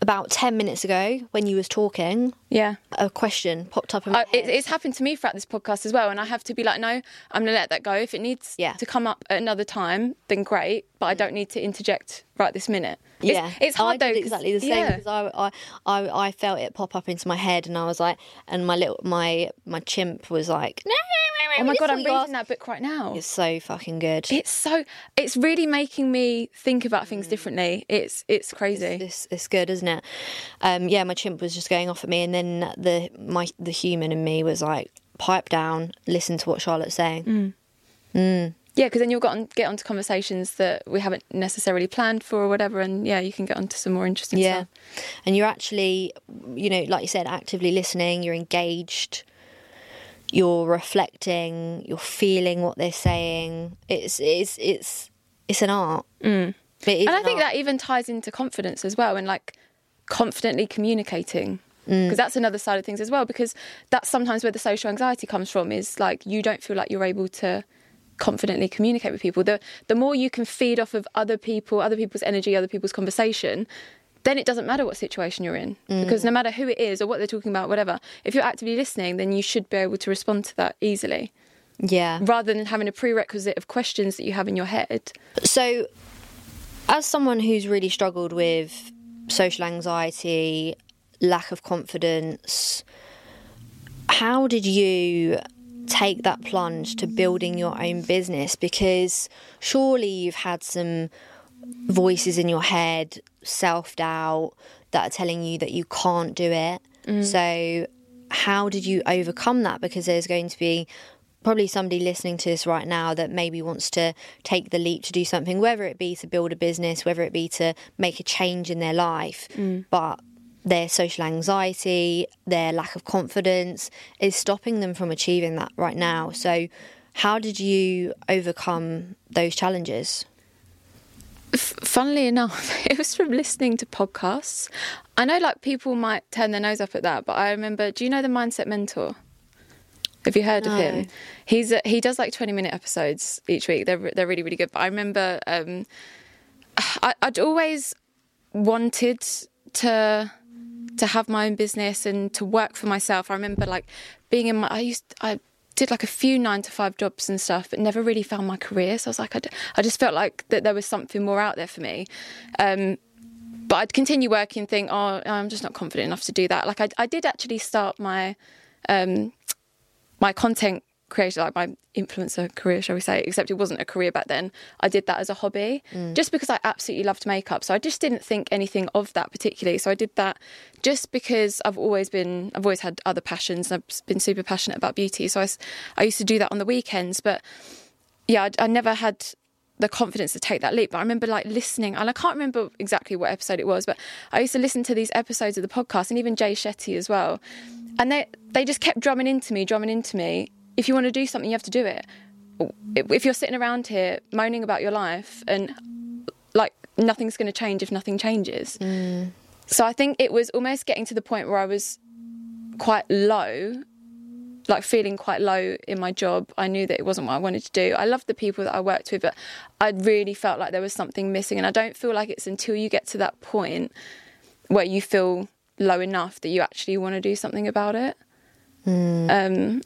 about ten minutes ago, when you was talking, Yeah. a question popped up in my I, it, it's happened to me throughout this podcast as well, and I have to be like, no, I'm going to let that go. If it needs Yeah. to come up at another time, then great, but I mm. don't need to interject right this minute. It's, yeah, it's I hard did though. exactly the same yeah. because I, I, I, I felt it pop up into my head, and I was like, and my little, my, my chimp was like, Oh my god, I'm reading that book right now. It's so fucking good. It's so. It's really making me think about things Mm. differently. It's it's crazy. It's, it's good, isn't it? Um, yeah, my chimp was just going off at me, and then the my the human in me was like, pipe down, listen to what Charlotte's saying. Mm. Mm. Yeah, because then you'll get on get onto conversations that we haven't necessarily planned for or whatever, and yeah, you can get onto some more interesting Yeah. stuff. And you're actually, you know, like you said, actively listening, you're engaged, you're reflecting, you're feeling what they're saying. It's it's it's it's an art. Mm. It and I think art. that even ties into confidence as well, and like confidently communicating. Mm. Because that's another side of things as well. Because that's sometimes where the social anxiety comes from. Is like you don't feel like you're able to confidently communicate with people. The the more you can feed off of other people, other people's energy, other people's conversation, then it doesn't matter what situation you're in. Mm. Because no matter who it is or what they're talking about, whatever, if you're actively listening, then you should be able to respond to that easily, yeah. rather than having a prerequisite of questions that you have in your head. So, as someone who's really struggled with social anxiety, lack of confidence, how did you take that plunge to building your own business? Because surely you've had some voices in your head, self doubt, that are telling you that you can't do it. Mm. So, how did you overcome that? Because there's going to be probably somebody listening to this right now that maybe wants to take the leap to do something, whether it be to build a business, whether it be to make a change in their life, mm. but their social anxiety, their lack of confidence is stopping them from achieving that right now. So, how did you overcome those challenges? F- funnily enough, it was from listening to podcasts. I know like people might turn their nose up at that, but I remember. Do you know the Mindset Mentor? Have you heard of him? He's a, he does like twenty minute episodes each week. They're they're really really good. But I remember um, I, I'd always wanted to to have my own business and to work for myself. I remember like being in my I used I did like a few nine to five jobs and stuff, but never really found my career. So I was like, I, d- I just felt like that there was something more out there for me. Um, but I'd continue working, think, oh, I'm just not confident enough to do that. Like I, I did actually start my um, my content creation, like my influencer career, shall we say, except it wasn't a career back then. I did that as a hobby mm. just because I absolutely loved makeup. So I just didn't think anything of that particularly. So I did that just because I've always been, I've always had other passions and I've been super passionate about beauty. So I, I used to do that on the weekends. But yeah, I, I never had the confidence to take that leap. But I remember like listening, and I can't remember exactly what episode it was, but I used to listen to these episodes of the podcast, and even Jay Shetty as well. And they they just kept drumming into me, drumming into me. If you want to do something, you have to do it. If you're sitting around here moaning about your life and like nothing's going to change if nothing changes. So I think it was almost getting to the point where I was quite low like feeling quite low in my job. I knew that it wasn't what I wanted to do. I loved the people that I worked with, but I really felt like there was something missing. And I don't feel like it's until you get to that point where you feel low enough that you actually want to do something about it. Um,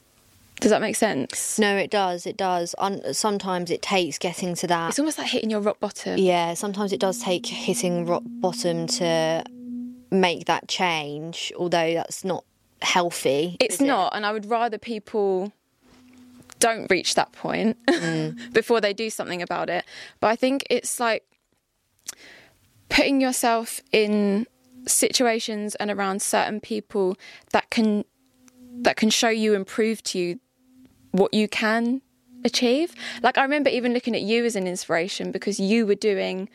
does that make sense? No, it does. It does. Un- sometimes it takes getting to that. It's almost like hitting your rock bottom. Yeah, sometimes it does take hitting rock bottom to make that change, although that's not healthy. It's is it? not, and I would rather people don't reach that point mm. before they do something about it. But I think it's like putting yourself in situations and around certain people that can that can show you and prove to you what you can achieve. Like I remember even looking at you as an inspiration because you were doing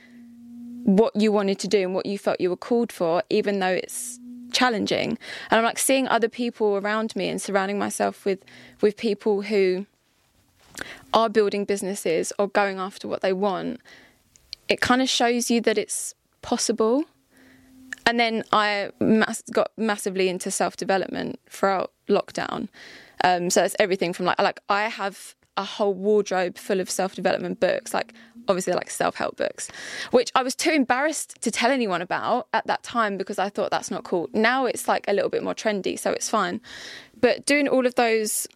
what you wanted to do and what you felt you were called for, even though it's challenging. And I'm like seeing other people around me and surrounding myself with with people who are building businesses or going after what they want. It kind of shows you that it's possible. And then I mass- got massively into self development throughout lockdown. Um, so it's everything from like like I have a whole wardrobe full of self development books, like obviously like self help books, which I was too embarrassed to tell anyone about at that time because I thought that's not cool. Now it's like a little bit more trendy, so it's fine. But doing all of those,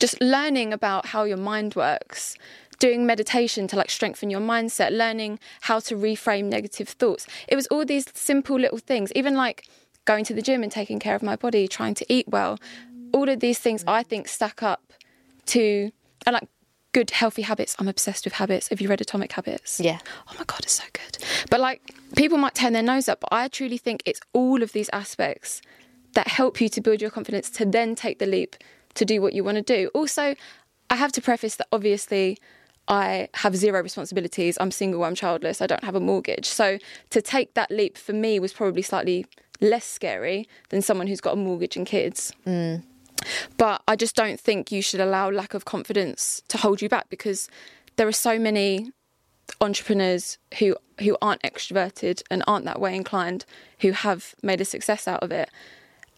just learning about how your mind works, doing meditation to like strengthen your mindset, learning how to reframe negative thoughts. It was all these simple little things, even like going to the gym and taking care of my body, trying to eat well. All of these things I think stack up to and like good healthy habits. I'm obsessed with habits. Have you read Atomic Habits? Yeah. Oh my god, it's so good. But like people might turn their nose up, but I truly think it's all of these aspects that help you to build your confidence to then take the leap to do what you want to do. Also, I have to preface that obviously I have zero responsibilities. I'm single, I'm childless, I don't have a mortgage. So to take that leap for me was probably slightly less scary than someone who's got a mortgage and kids. Mm. But I just don't think you should allow lack of confidence to hold you back because there are so many entrepreneurs who who aren't extroverted and aren't that way inclined who have made a success out of it.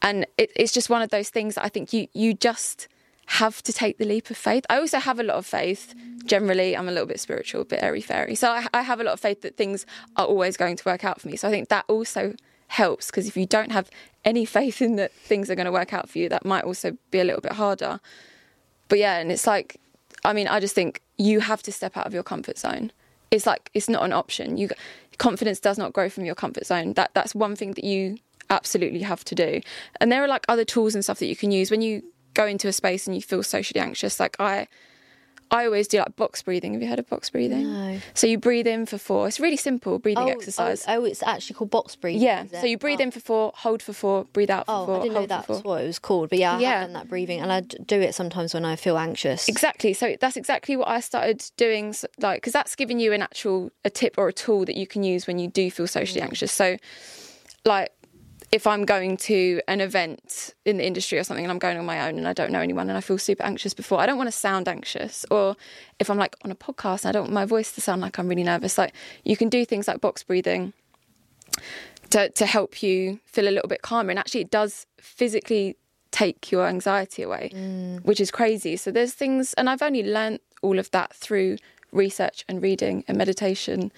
And it, it's just one of those things that i think you you just have to take the leap of faith. I also have a lot of faith. Generally i'm a little bit spiritual a bit airy fairy. So I, I have a lot of faith that things are always going to work out for me. So i think that also helps because if you don't have any faith in that things are going to work out for you that might also be a little bit harder but yeah and it's like i mean i just think you have to step out of your comfort zone it's like it's not an option. You confidence does not grow from your comfort zone. That that's one thing that you absolutely have to do. And there are like other tools and stuff that you can use when you go into a space and you feel socially anxious. Like I I always do like box breathing. Have you heard of box breathing? No. So you breathe in for four. It's really simple breathing Oh, oh exercise. Oh, oh, it's actually called box breathing. yeah. So you breathe oh. in for four, hold for four, breathe out for Oh, four, I didn't know that's what it was called. But yeah, I Yeah. have done that breathing, and I do it sometimes when I feel anxious. Exactly. So that's exactly what I started doing. Like, because that's giving you an actual a tip or a tool that you can use when you do feel socially mm. anxious. So, like, if I'm going to an event in the industry or something and I'm going on my own and I don't know anyone and I feel super anxious before, I don't want to sound anxious. Or if I'm like on a podcast and I don't want my voice to sound like I'm really nervous, like you can do things like box breathing to, to help you feel a little bit calmer. And actually, it does physically take your anxiety away, mm. which is crazy. So there's things, and I've only learnt all of that through research and reading and meditation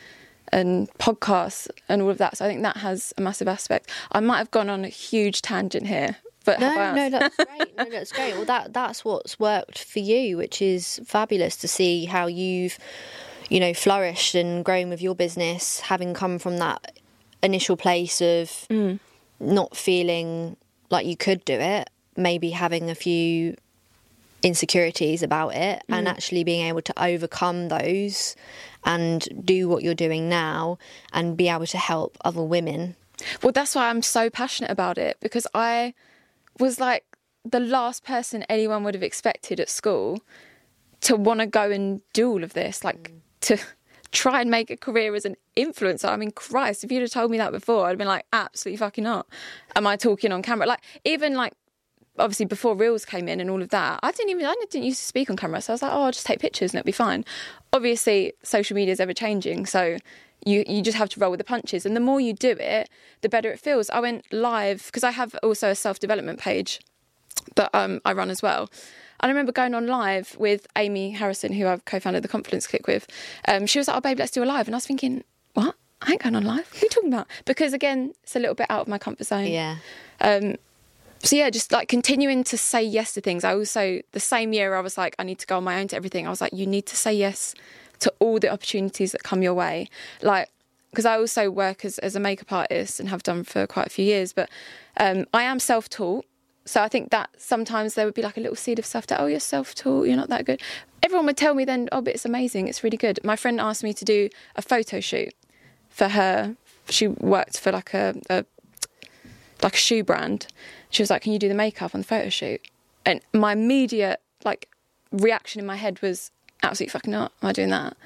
and podcasts and all of that. So I think that has a massive aspect. I might have gone on a huge tangent here, but No, have I no, that's great. No, that's great. Well, that that's what's worked for you, which is fabulous to see how you've, you know, flourished and grown with your business, having come from that initial place of Mm. not feeling like you could do it, maybe having a few insecurities about it, and Mm. actually being able to overcome those and do what you're doing now and be able to help other women. Well, that's why I'm so passionate about it because I was like the last person anyone would have expected at school to want to go and do all of this, like mm. to try and make a career as an influencer. I mean, Christ, if you'd have told me that before, I'd have been like, absolutely fucking not. Am I talking on camera? Like, even like, obviously before reels came in and all of that i didn't even i didn't used to speak on camera so i was like oh i'll just take pictures and it'll be fine obviously social media is ever changing so you you just have to roll with the punches and the more you do it the better it feels i went live because i have also a self-development page that um, i run as well and I remember going on live with Amy Harrison, who I've co-founded the Confidence Clique with. Um, she was like, "Oh, babe, let's do a live," and I was thinking, "What? I ain't going on live. What are you talking about?" Because again, it's a little bit out of my comfort zone Yeah. um, so yeah, just like continuing to say yes to things. I also the same year I was like, I need to go on my own to everything. I was like, you need to say yes to all the opportunities that come your way. Like because I also work as as a makeup artist and have done for quite a few years, but um, I am self taught. So I think that sometimes there would be like a little seed of self doubt. Oh, you're self taught. You're not that good. Everyone would tell me then, oh, but it's amazing. It's really good. My friend asked me to do a photo shoot for her. She worked for like a, a like a shoe brand. She was like, "Can you do the makeup on the photo shoot?" And my immediate like reaction in my head was, "Absolutely fucking not! Am I doing that?"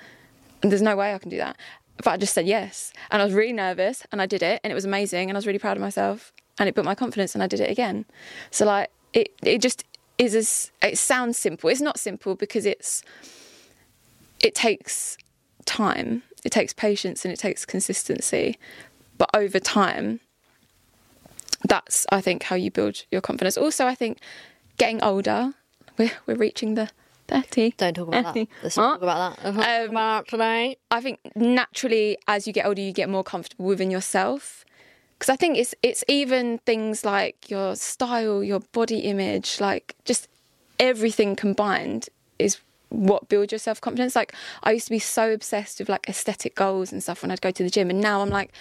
And there's no way I can do that. But I just said yes, and I was really nervous, and I did it, and it was amazing, and I was really proud of myself, and it built my confidence, and I did it again. So like it, it just is as it sounds simple. It's not simple because it's it takes time, it takes patience, and it takes consistency. But over time, that's I think how you build your confidence. Also, I think getting older, we're we're reaching the thirty. Don't talk about that. Let's not What? talk about that. Let's Um, about today. I think naturally, as you get older, you get more comfortable within yourself. Because I think it's it's even things like your style, your body image, like just everything combined is what builds your self confidence. Like I used to be so obsessed with like aesthetic goals and stuff when I'd go to the gym, and now I'm like,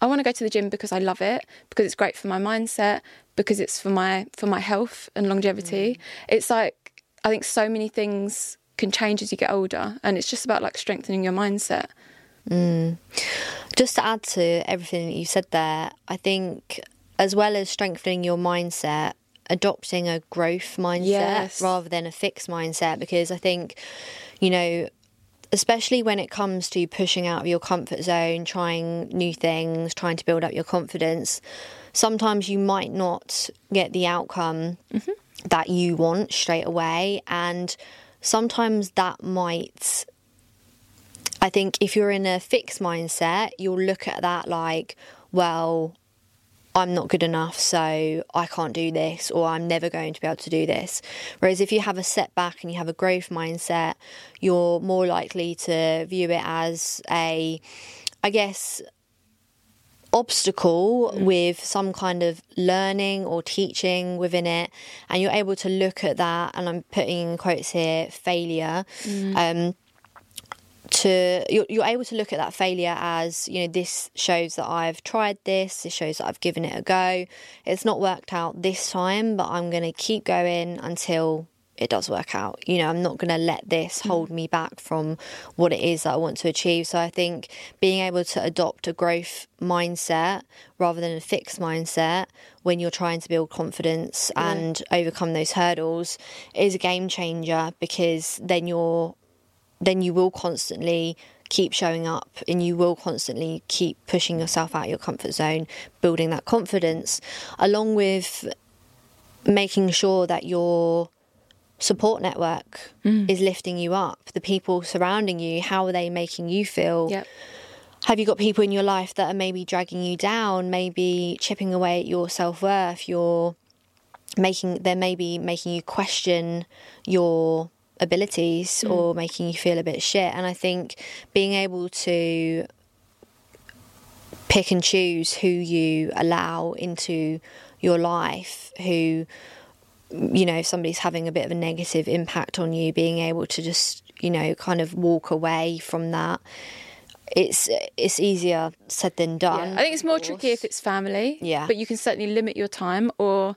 I want to go to the gym because I love it, because it's great for my mindset, because it's for my for my health and longevity. Mm. It's like I think so many things can change as you get older, and it's just about like strengthening your mindset. Mm. Just to add to everything that you said there, I think as well as strengthening your mindset, adopting a growth mindset Yes. rather than a fixed mindset because I think, you know, especially when it comes to pushing out of your comfort zone, trying new things, trying to build up your confidence, sometimes you might not get the outcome mm-hmm. that you want straight away. And sometimes that might I think if you're in a fixed mindset, you'll look at that like, well, I'm not good enough, so I can't do this, or I'm never going to be able to do this. Whereas if you have a setback and you have a growth mindset, you're more likely to view it as a, I guess, obstacle with some kind of learning or teaching within it. And you're able to look at that and i'm putting in quotes here failure. Um, to you're, you're able to look at that failure as you know this shows that i've tried this this shows that i've given it a go. It's not worked out this time but i'm going to keep going until it does work out. You know i'm not going to let this hmm. hold me back from what it is that i want to achieve. So i think being able to adopt a growth mindset rather than a fixed mindset when you're trying to build confidence and overcome those hurdles is a game changer because then you're then you will constantly keep showing up and you will constantly keep pushing yourself out of your comfort zone, building that confidence, along with making sure that your support network mm. is lifting you up. The people surrounding you, how are they making you feel? Yep. Have you got people in your life that are maybe dragging you down, maybe chipping away at your self worth, your making they're maybe making you question your abilities mm. or making you feel a bit shit. And I think being able to pick and choose who you allow into your life, who you know, if somebody's having a bit of a negative impact on you, being able to just, you know, kind of walk away from that. It's it's easier said than done. Yeah. I think it's more tricky if it's family. Yeah. But you can certainly limit your time or.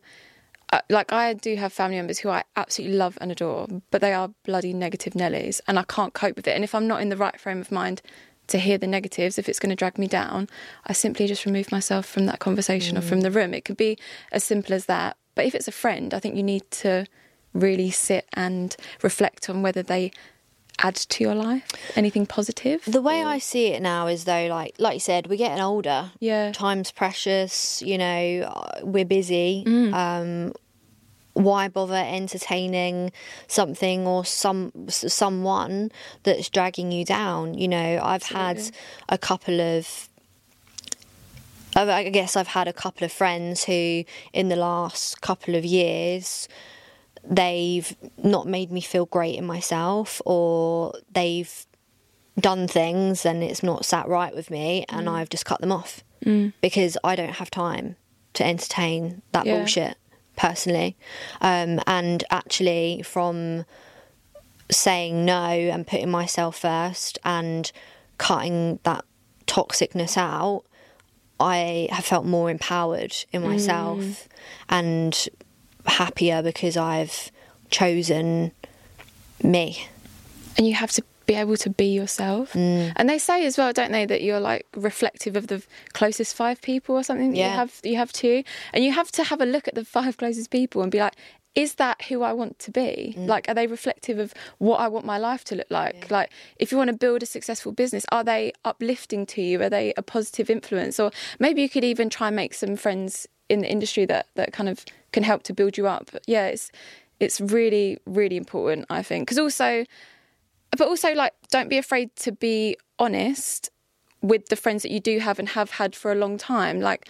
Uh, like I do have family members who I absolutely love and adore, but they are bloody negative Nellies, and I can't cope with it. And if I'm not in the right frame of mind to hear the negatives, if it's going to drag me down, I simply just remove myself from that conversation or from the room. It could be as simple as that. But if it's a friend, I think you need to really sit and reflect on whether they add to your life anything positive. The way I see it now is though, like like you said, we're getting older. Yeah. time's precious. You know, uh, we're busy. Mm. Um, why bother entertaining something or some someone that's dragging you down? You know, I've had a couple of. I guess I've had a couple of friends who, in the last couple of years, they've not made me feel great in myself or they've done things and it's not sat right with me and Mm. I've just cut them off because I don't have time to entertain that Yeah. bullshit personally. Um, and actually, from saying no and putting myself first and cutting that toxicness out, I have felt more empowered in myself and happier because I've chosen me. and you have to be able to be yourself. Mm. And they say as well, don't they, that you're like reflective of the closest five people or something that Yeah. you have you have to, and you have to have a look at the five closest people and be like. Is that who I want to be? Mm. Like, are they reflective of what I want my life to look like? Like, if you want to build a successful business, are they uplifting to you? Are they a positive influence? Or maybe you could even try and make some friends in the industry that that kind of can help to build you up. Yeah, it's it's really really important, I think, because also but also like don't be afraid to be honest with the friends that you do have and have had for a long time like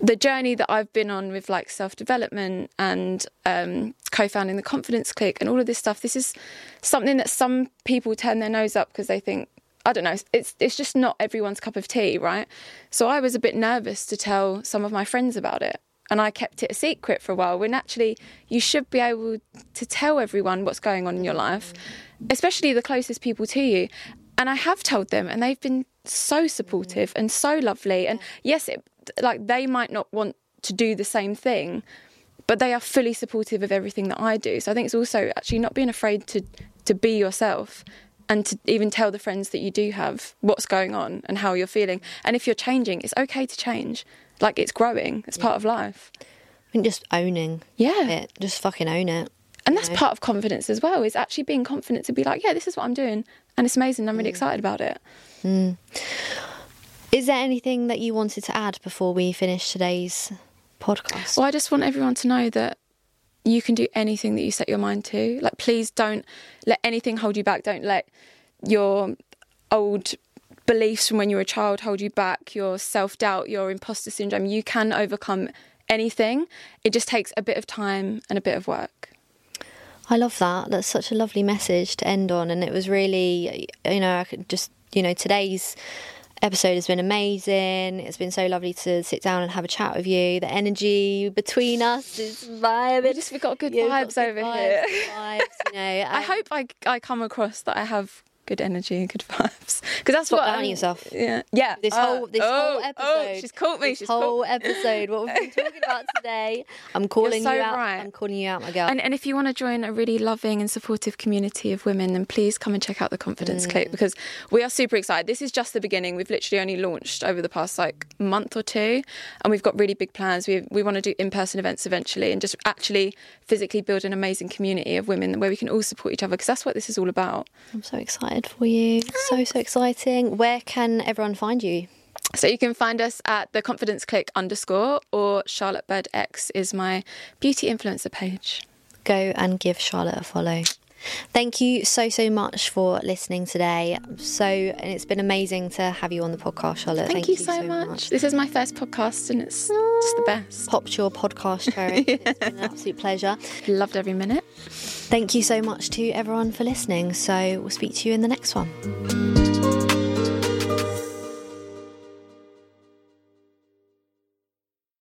the journey that I've been on with like self development and um, co-founding the confidence clique and all of this stuff this is something that some people turn their nose up because they think I don't know it's it's just not everyone's cup of tea right? So I was a bit nervous to tell some of my friends about it and I kept it a secret for a while when actually you should be able to tell everyone what's going on in your life especially the closest people to you. And I have told them and they've been so supportive and so lovely and yes it like they might not want to do the same thing but they are fully supportive of everything that I do. So I think it's also actually not being afraid to to be yourself and to even tell the friends that you do have what's going on and how you're feeling and if you're changing it's okay to change like it's growing it's part of life I think just owning Yeah. it, just fucking own it. And that's part of confidence as well, is actually being confident to be like, yeah, this is what I'm doing. And it's amazing. I'm Mm. really excited about it. Is there anything that you wanted to add before we finish today's podcast? Well, I just want everyone to know that you can do anything that you set your mind to. Like, please don't let anything hold you back. Don't let your old beliefs from when you were a child hold you back, your self doubt, your imposter syndrome. You can overcome anything. It just takes a bit of time and a bit of work. I love that. That's such a lovely message to end on. And it was really, you know, I could just, you know, today's episode has been amazing. It's been so lovely to sit down and have a chat with you. The energy between us is vibing. We just- we've got good got vibes good over vibes, here. vibes, you know, I and- hope I, I come across that I have good energy and good vibes because that's Stop what I- yourself. Yeah, yeah. This Uh, whole this oh, whole episode. Oh, she's caught me. This she's whole caught. episode. What we've been talking about today. I'm calling so you out. right. I'm calling you out, my girl. And, and if you want to join a really loving and supportive community of women, then please come and check out the Confidence Mm. Clique because we are super excited. This is just the beginning. We've literally only launched over the past like month or two, and we've got really big plans. We we want to do in person events eventually, and just actually physically build an amazing community of women where we can all support each other because that's what this is all about. I'm so excited for you. So so exciting. Where can everyone find you? So you can find us at the Confidence Clique underscore or Charlotte Bird X is my beauty influencer page. Go and give Charlotte a follow. Thank you so so much for listening today. So and it's been amazing to have you on the podcast, Charlotte. Thank, you, so, much. This is my first podcast and it's just the ah, best. Popped your podcast cherry. It's been an absolute pleasure. Loved every minute. Thank you so much to everyone for listening. So we'll speak to you in the next one.